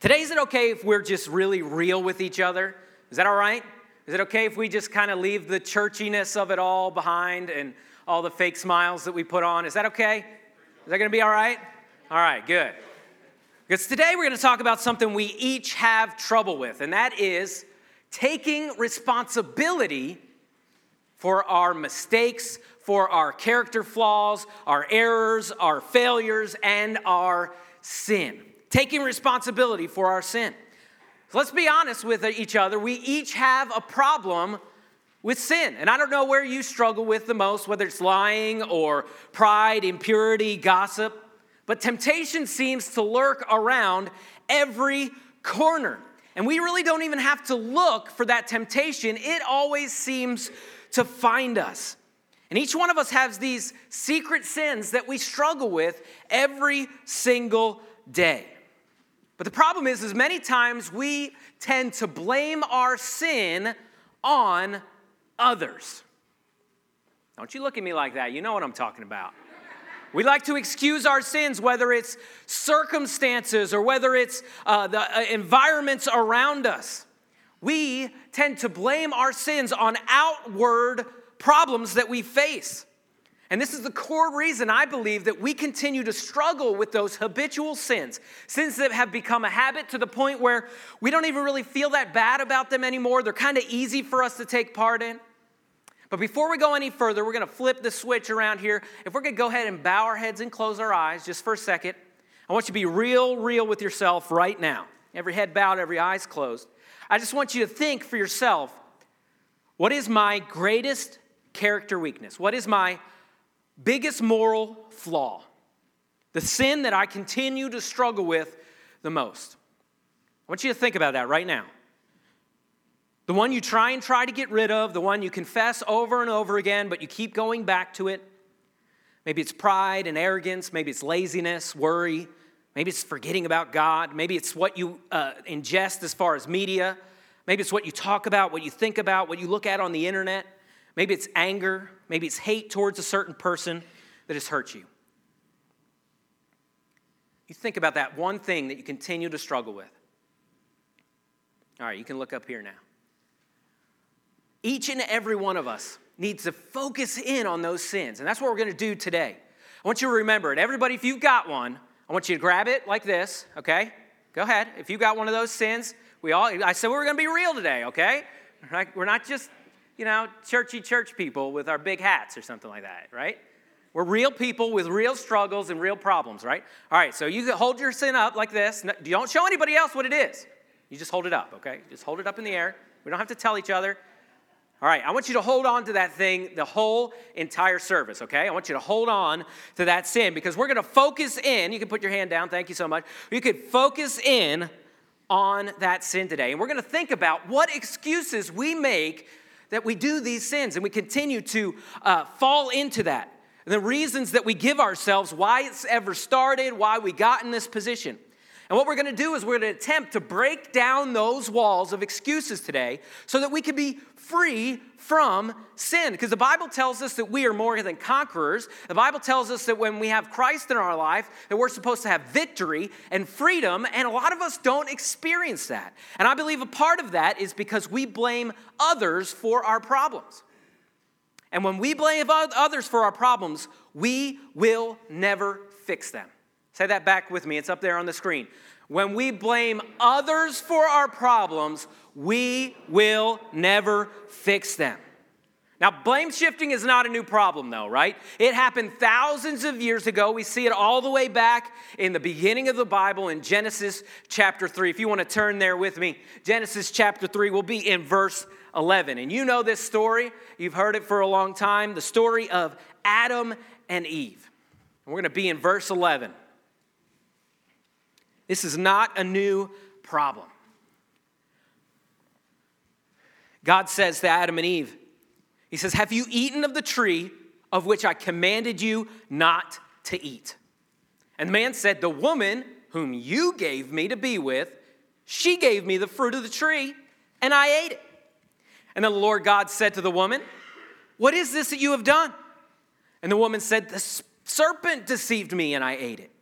Today, is it okay if we're just really real with each other? Is that all right? Is it okay if we just kind of leave the churchiness of it all behind and all the fake smiles that we put on? Is that okay? Is that going to be all right? All right, good. Because today we're going to talk about something we each have trouble with, and that is taking responsibility for our mistakes, for our character flaws, our errors, our failures, and our sin. Taking responsibility for our sin. Let's be honest with each other. We each have a problem with sin. And I don't know where you struggle with the most, whether it's lying or pride, impurity, gossip, but temptation seems to lurk around every corner. And we really don't even have to look for that temptation, it always seems to find us. And each one of us has these secret sins that we struggle with every single day. But the problem is, is many times we tend to blame our sin on others. Don't you look at me like that. You know what I'm talking about. We like to excuse our sins, whether it's circumstances or whether it's uh, the uh, environments around us. We tend to blame our sins on outward problems that we face. And this is the core reason I believe that we continue to struggle with those habitual sins, sins that have become a habit to the point where we don't even really feel that bad about them anymore. They're kind of easy for us to take part in. But before we go any further, we're going to flip the switch around here. If we're going to go ahead and bow our heads and close our eyes just for a second, I want you to be real, real with yourself right now. Every head bowed, every eyes closed. I just want you to think for yourself what is my greatest character weakness? What is my biggest moral flaw, the sin that I continue to struggle with the most. I want you to think about that right now. The one you try and try to get rid of, the one you confess over and over again, but you keep going back to it. Maybe it's pride and arrogance, maybe it's laziness, worry, maybe it's forgetting about God, maybe it's what you uh, ingest as far as media, maybe it's what you talk about, what you think about, what you look at on the internet. Maybe it's anger. Maybe it's hate towards a certain person that has hurt you. You think about that one thing that you continue to struggle with. All right, you can look up here now. Each and every one of us needs to focus in on those sins. And that's what we're going to do today. I want you to remember it. Everybody, if you've got one, I want you to grab it like this, okay? Go ahead. If you've got one of those sins, we all, I said we we're going to be real today, okay? We're not just you know, churchy church people with our big hats or something like that, right? We're real people with real struggles and real problems, right? All right, so you hold your sin up like this. You don't show anybody else what it is. You just hold it up, okay? Just hold it up in the air. We don't have to tell each other. All right, I want you to hold on to that thing the whole entire service, okay? I want you to hold on to that sin because we're to focus in. You can put your hand down. Thank you so much. You could focus in on that sin today. And we're to think about what excuses we make that we do these sins and we continue to uh, fall into that. And the reasons that we give ourselves, why it's ever started, why we got in this position. And what we're going to do is we're going to attempt to break down those walls of excuses today so that we can be free from sin. Because the Bible tells us that we are more than conquerors. The Bible tells us that when we have Christ in our life, that we're supposed to have victory and freedom, and a lot of us don't experience that. And I believe a part of that is because we blame others for our problems. And when we blame others for our problems, we will never fix them. Say that back with me, it's up there on the screen. When we blame others for our problems, we will never fix them. Now, blame shifting is not a new problem, though, right? It happened thousands of years ago. We see it all the way back in the beginning of the Bible in Genesis chapter 3. If you want to turn there with me, Genesis chapter 3 will be in verse 11. And you know this story, you've heard it for a long time the story of Adam and Eve. We're going to be in verse 11. This is not a new problem. God says to Adam and Eve, He says, Have you eaten of the tree of which I commanded you not to eat? And the man said, The woman whom you gave me to be with, she gave me the fruit of the tree, and I ate it. And the Lord God said to the woman, What is this that you have done? And the woman said, The serpent deceived me, and I ate it.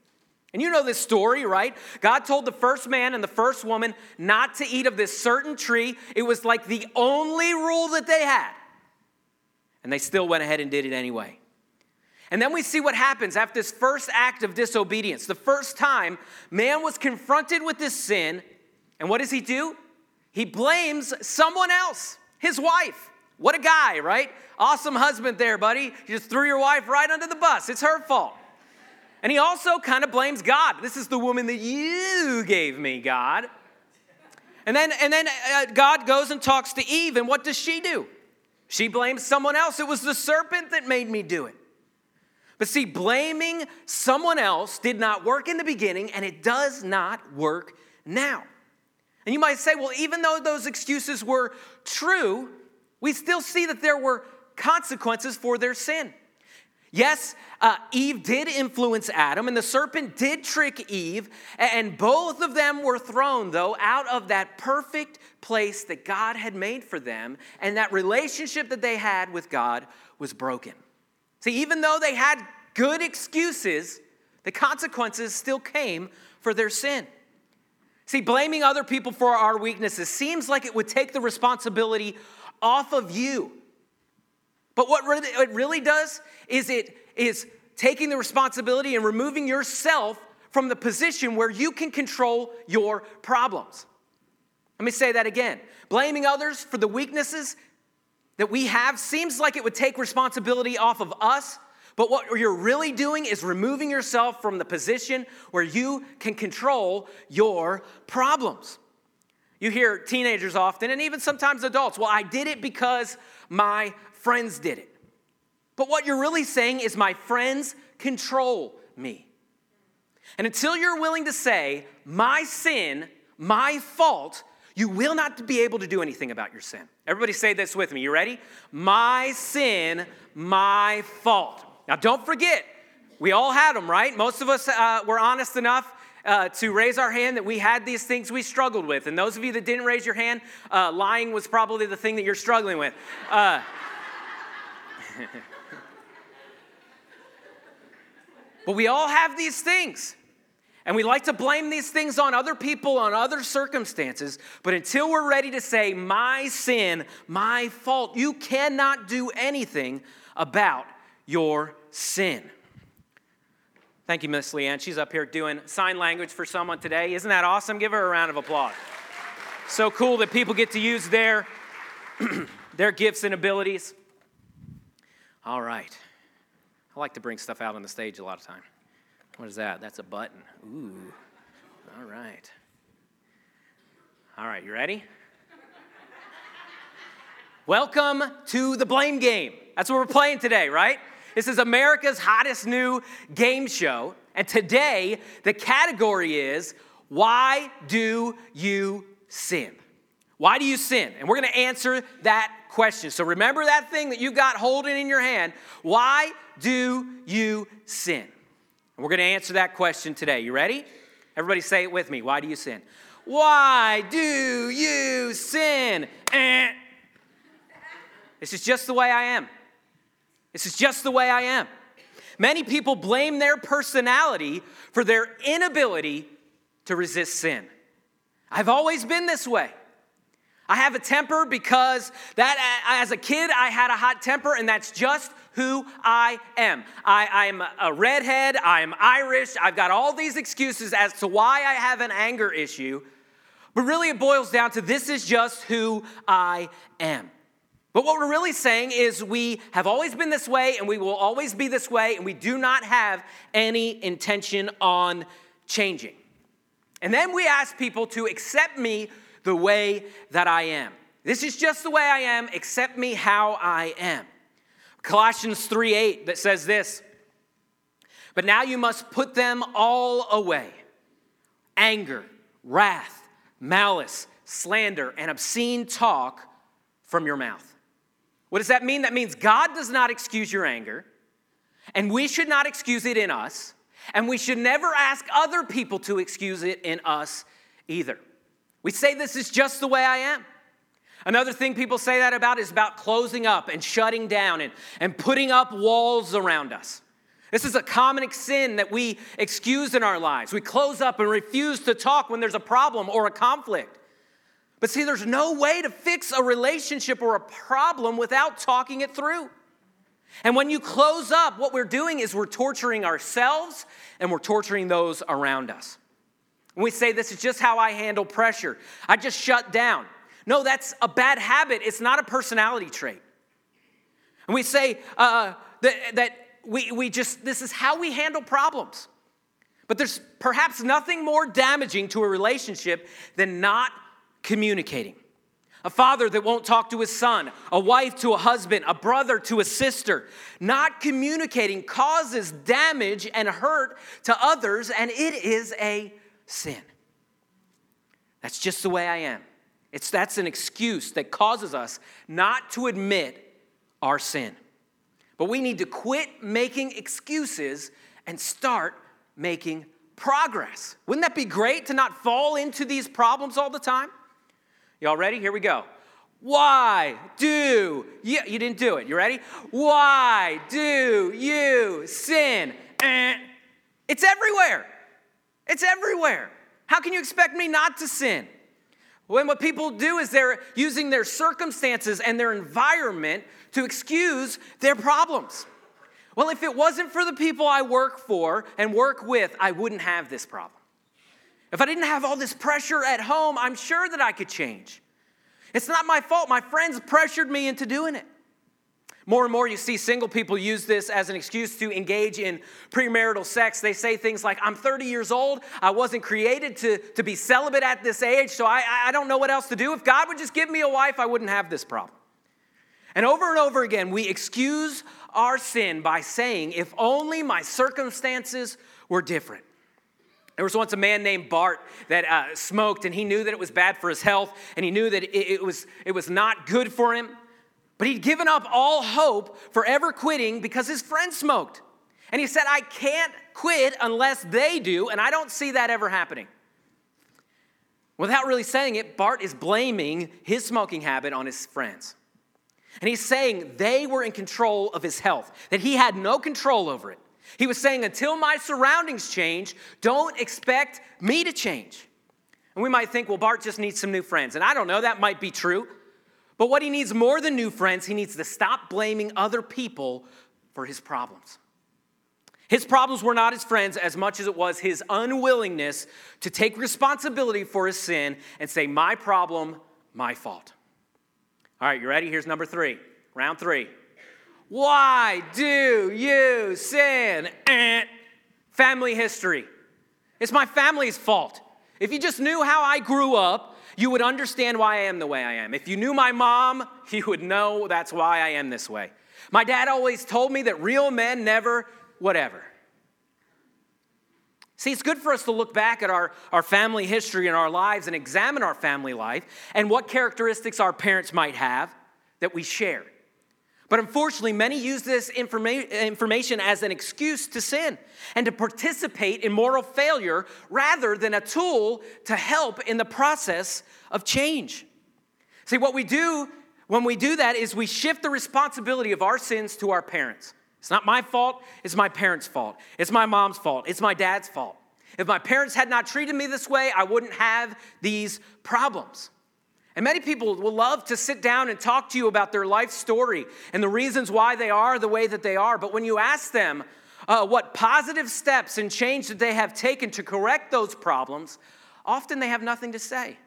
And you know this story, right? God told the first man and the first woman not to eat of this certain tree. It was like the only rule that they had. And they still went ahead and did it anyway. And then we see what happens after this first act of disobedience. The first time man was confronted with this sin, and what does he do? He blames someone else, his wife. What a guy, right? Awesome husband there, buddy. You just threw your wife right under the bus. It's her fault. And he also kind of blames God. This is the woman that you gave me, God. And then, and then uh, God goes and talks to Eve, and what does she do? She blames someone else. It was the serpent that made me do it. But see, blaming someone else did not work in the beginning, and it does not work now. And you might say, well, even though those excuses were true, we still see that there were consequences for their sin. Yes, uh, Eve did influence Adam, and the serpent did trick Eve, and both of them were thrown, though, out of that perfect place that God had made for them, and that relationship that they had with God was broken. See, even though they had good excuses, the consequences still came for their sin. See, blaming other people for our weaknesses seems like it would take the responsibility off of you. But what it really does is it is taking the responsibility and removing yourself from the position where you can control your problems. Let me say that again. Blaming others for the weaknesses that we have seems like it would take responsibility off of us, but what you're really doing is removing yourself from the position where you can control your problems. You hear teenagers often, and even sometimes adults, well, I did it because my friends did it. But what you're really saying is, my friends control me. And until you're willing to say, my sin, my fault, you will not be able to do anything about your sin. Everybody say this with me. You ready? My sin, my fault. Now, don't forget, we all had them, right? Most of us uh, were honest enough uh, to raise our hand that we had these things we struggled with. And those of you that didn't raise your hand, uh, lying was probably the thing that you're struggling with. But we all have these things. And we like to blame these things on other people, on other circumstances. But until we're ready to say, my sin, my fault, you cannot do anything about your sin. Thank you, Miss Leanne. She's up here doing sign language for someone today. Isn't that awesome? Give her a round of applause. So cool that people get to use their, their gifts and abilities. All right. I like to bring stuff out on the stage a lot of time. What is that? That's a button. Ooh. All right. All right, you ready? Welcome to the blame game. That's what we're playing today, right? This is America's hottest new game show. And today, the category is Why do you sin? Why do you sin? And we're gonna answer that question. So remember that thing that you got holding in your hand. Why do you sin? And we're going to answer that question today. You ready? Everybody say it with me. Why do you sin? Why do you sin? Eh. This is just the way I am. This is just the way I am. Many people blame their personality for their inability to resist sin. I've always been this way. I have a temper because that uh, as a kid I had a hot temper and that's just who I am. I, am a redhead, I'm Irish, I've got all these excuses as to why I have an anger issue, but really it boils down to this is just who I am. But what we're really saying is we have always been this way and we will always be this way, and we do not have any intention on changing. And then we ask people to accept me the way that I am. This is just the way I am, accept me how I am. Colossians 3 8 that says this, but now you must put them all away anger, wrath, malice, slander, and obscene talk from your mouth. What does that mean? That means God does not excuse your anger, and we should not excuse it in us, and we should never ask other people to excuse it in us either. We say this is just the way I am. Another thing people say that about is about closing up and shutting down and, and putting up walls around us. This is a common sin that we excuse in our lives. We close up and refuse to talk when there's a problem or a conflict. But see, there's no way to fix a relationship or a problem without talking it through. And when you close up, what we're doing is we're torturing ourselves and we're torturing those around us. And we say, This is just how I handle pressure. I just shut down. No, that's a bad habit. It's not a personality trait. And we say uh, that, that we, we just, this is how we handle problems. But there's perhaps nothing more damaging to a relationship than not communicating. A father that won't talk to his son, a wife to a husband, a brother to a sister. Not communicating causes damage and hurt to others, and it is a sin. That's just the way I am. It's, that's an excuse that causes us not to admit our sin. But we need to quit making excuses and start making progress. Wouldn't that be great to not fall into these problems all the time? Y'all ready? Here we go. Why do you, you didn't do it. You ready? Why do you sin? Eh. It's everywhere. It's everywhere. How can you expect me not to sin? When what people do is they're using their circumstances and their environment to excuse their problems. Well, if it wasn't for the people I work for and work with, I wouldn't have this problem. If I didn't have all this pressure at home, I'm sure that I could change. It's not my fault. My friends pressured me into doing it. More and more, you see single people use this as an excuse to engage in premarital sex. They say things like, I'm 30 years old. I wasn't created to, to be celibate at this age, so I, I don't know what else to do. If God would just give me a wife, I wouldn't have this problem. And over and over again, we excuse our sin by saying, if only my circumstances were different. There was once a man named Bart that uh, smoked, and he knew that it was bad for his health, and he knew that it, it, was, it was not good for him. But he'd given up all hope for ever quitting because his friend smoked. And he said, I can't quit unless they do, and I don't see that ever happening. Without really saying it, Bart is blaming his smoking habit on his friends. And he's saying they were in control of his health, that he had no control over it. He was saying, until my surroundings change, don't expect me to change. And we might think, well, Bart just needs some new friends. And I don't know, that might be true. But what he needs more than new friends, he needs to stop blaming other people for his problems. His problems were not his friends as much as it was his unwillingness to take responsibility for his sin and say, My problem, my fault. All right, you ready? Here's number three, round three. Why do you sin? Eh. Family history. It's my family's fault. If you just knew how I grew up, you would understand why I am the way I am. If you knew my mom, you would know that's why I am this way. My dad always told me that real men never, whatever. See, it's good for us to look back at our, our family history and our lives and examine our family life and what characteristics our parents might have that we share. But unfortunately, many use this informa- information as an excuse to sin and to participate in moral failure rather than a tool to help in the process of change. See, what we do when we do that is we shift the responsibility of our sins to our parents. It's not my fault, it's my parents' fault. It's my mom's fault, it's my dad's fault. If my parents had not treated me this way, I wouldn't have these problems. And many people will love to sit down and talk to you about their life story and the reasons why they are the way that they are. But when you ask them uh, what positive steps and change that they have taken to correct those problems, often they have nothing to say.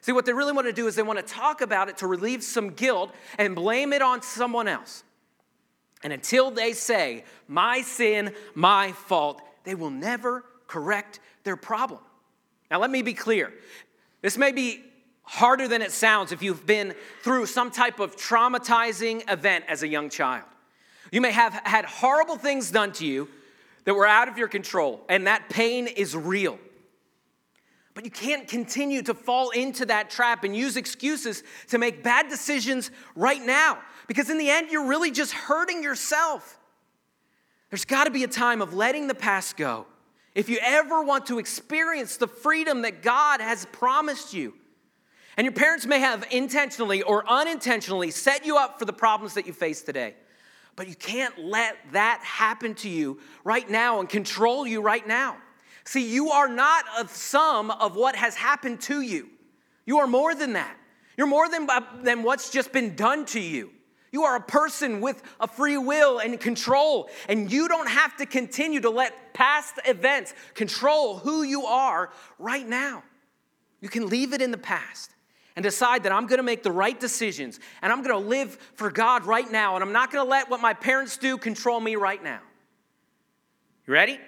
See, what they really want to do is they want to talk about it to relieve some guilt and blame it on someone else. And until they say, my sin, my fault, they will never correct their problem. Now, let me be clear. This may be harder than it sounds if you've been through some type of traumatizing event as a young child. You may have had horrible things done to you that were out of your control, and that pain is real. But you can't continue to fall into that trap and use excuses to make bad decisions right now, because in the end, you're really just hurting yourself. There's got to be a time of letting the past go. If you ever want to experience the freedom that God has promised you, and your parents may have intentionally or unintentionally set you up for the problems that you face today. But you can't let that happen to you right now and control you right now. See, you are not a sum of what has happened to you. You are more than that. You're more than, uh, than what's just been done to you. You are a person with a free will and control, and you don't have to continue to let past events control who you are right now. You can leave it in the past and decide that I'm gonna make the right decisions and I'm gonna live for God right now, and I'm not gonna let what my parents do control me right now. You ready?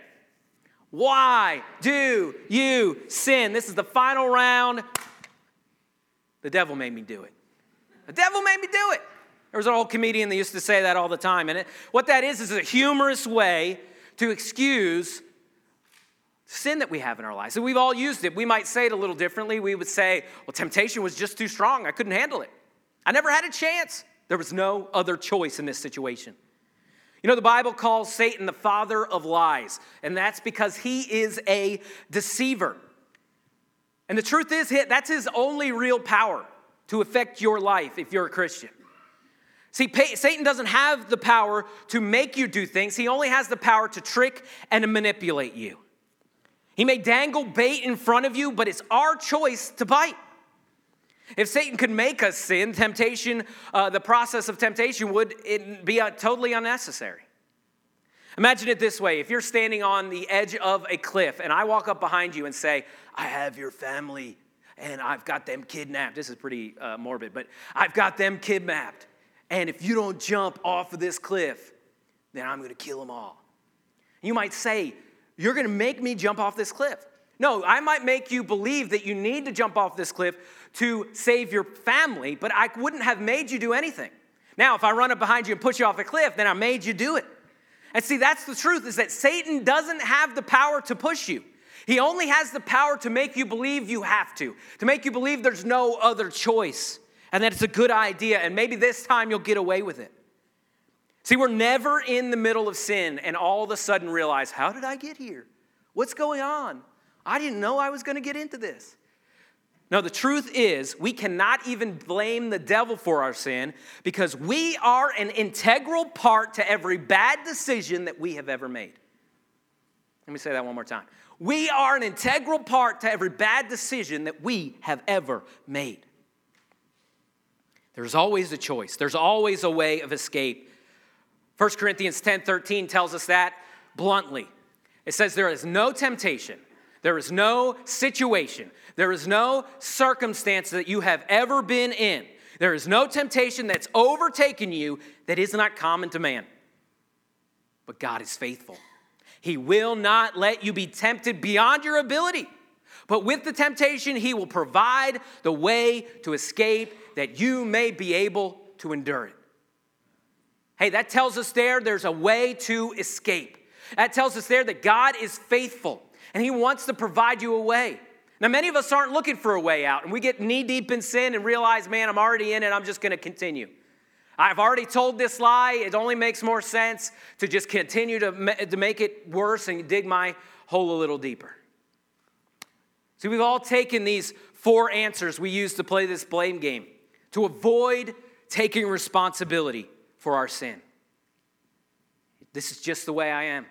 Why do you sin? This is the final round. The devil made me do it. The devil made me do it. There was an old comedian that used to say that all the time. And it, what that is, is a humorous way to excuse sin that we have in our lives. And we've all used it. We might say it a little differently. We would say, well, temptation was just too strong. I couldn't handle it. I never had a chance. There was no other choice in this situation. You know, the Bible calls Satan the father of lies, and that's because he is a deceiver. And the truth is, that's his only real power to affect your life if you're a Christian. See, Satan doesn't have the power to make you do things, he only has the power to trick and to manipulate you. He may dangle bait in front of you, but it's our choice to bite. If Satan could make us sin, temptation, uh, the process of temptation would be uh, totally unnecessary. Imagine it this way if you're standing on the edge of a cliff and I walk up behind you and say, I have your family and I've got them kidnapped. This is pretty uh, morbid, but I've got them kidnapped. And if you don't jump off of this cliff, then I'm gonna kill them all. You might say, You're gonna make me jump off this cliff. No, I might make you believe that you need to jump off this cliff to save your family, but I wouldn't have made you do anything. Now, if I run up behind you and push you off a cliff, then I made you do it. And see, that's the truth is that Satan doesn't have the power to push you. He only has the power to make you believe you have to, to make you believe there's no other choice and that it's a good idea, and maybe this time you'll get away with it. See, we're never in the middle of sin and all of a sudden realize, how did I get here? What's going on? I didn't know I was going to get into this. No, the truth is, we cannot even blame the devil for our sin because we are an integral part to every bad decision that we have ever made. Let me say that one more time. We are an integral part to every bad decision that we have ever made. There's always a choice, there's always a way of escape. 1 Corinthians 10 13 tells us that bluntly. It says, There is no temptation there is no situation, there is no circumstance that you have ever been in. There is no temptation that's overtaken you that is not common to man. But God is faithful. He will not let you be tempted beyond your ability. But with the temptation, He will provide the way to escape that you may be able to endure it. Hey, that tells us there there's a way to escape. That tells us there that God is faithful and He wants to provide you a way. Now, many of us aren't looking for a way out, and we get knee deep in sin and realize, man, I'm already in it, I'm just gonna continue. I've already told this lie, it only makes more sense to just continue to, to make it worse and dig my hole a little deeper. See, we've all taken these four answers we use to play this blame game to avoid taking responsibility for our sin. This is just the way I am.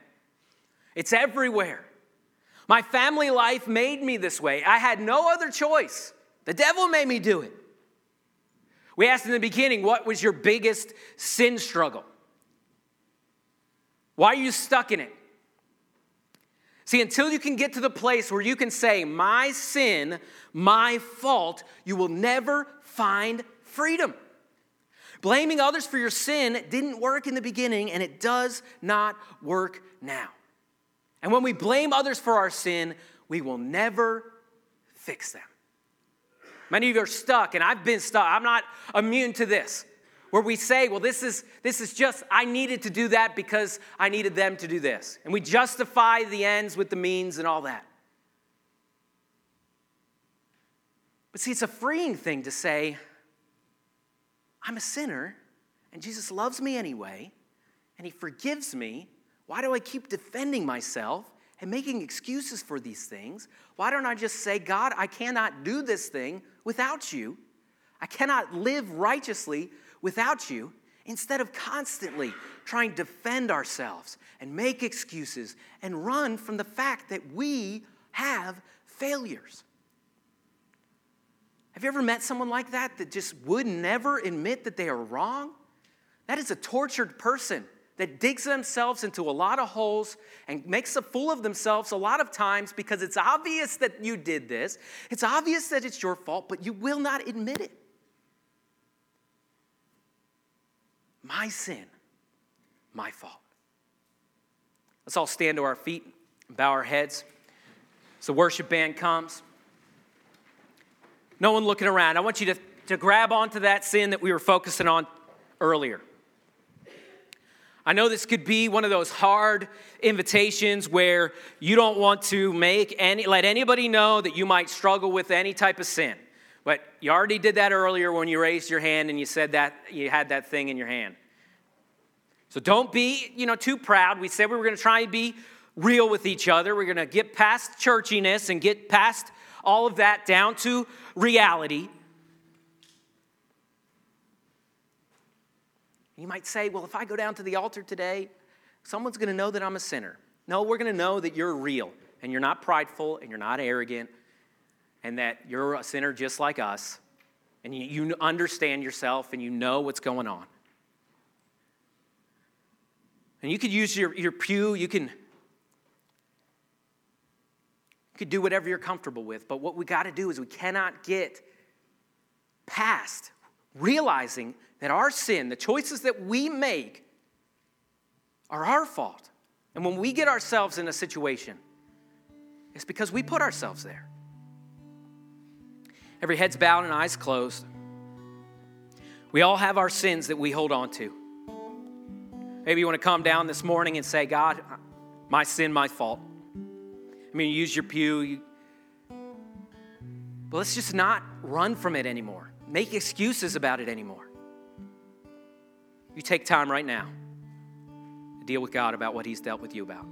It's everywhere. My family life made me this way. I had no other choice. The devil made me do it. We asked in the beginning, what was your biggest sin struggle? Why are you stuck in it? See, until you can get to the place where you can say, My sin, my fault, you will never find freedom. Blaming others for your sin didn't work in the beginning, and it does not work now. And when we blame others for our sin, we will never fix them. Many of you are stuck, and I've been stuck. I'm not immune to this. Where we say, well, this is, this is just, I needed to do that because I needed them to do this. And we justify the ends with the means and all that. But see, it's a freeing thing to say, I'm a sinner, and Jesus loves me anyway, and He forgives me, why do I keep defending myself and making excuses for these things? Why don't I just say, God, I cannot do this thing without you? I cannot live righteously without you. instead of constantly trying to defend ourselves and make excuses and run from the fact that we have failures. Have you ever met someone like that that just would never admit that they are wrong? That is a tortured person that digs themselves into a lot of holes and makes a fool of themselves a lot of times because it's obvious that you did this. It's obvious that it's your fault, but you will not admit it. My sin, my fault. Let's all stand to our feet and bow our heads. So, worship band comes, no one looking around. I want you to, to grab onto that sin that we were focusing on earlier. I know this could be one of those hard invitations where you don't want to make any let anybody know that you might struggle with any type of sin. But you already did that earlier when you raised your hand and you said that you had that thing in your hand. So don't be, you know, too proud. We said we were going to try and be real with each other. We're going to get past churchiness and get past all of that down to reality. You might say, well, if I go down to the altar today, someone's going to know that I'm a sinner. No, we're going to know that you're real and you're not prideful and you're not arrogant and that you're a sinner just like us and you, understand yourself and you know what's going on. And you could use your, your pew, you can, you could do whatever you're comfortable with, but what we got to do is we cannot get past realizing that our sin, the choices that we make, are our fault. And when we get ourselves in a situation, it's because we put ourselves there. Every head's bowed and eyes closed. We all have our sins that we hold on to. Maybe you want to come down this morning and say, God, my sin, my fault. I mean, you use your pew, you... but let's just not run from it anymore, make excuses about it anymore. You take time right now to deal with God about what He's dealt with you about.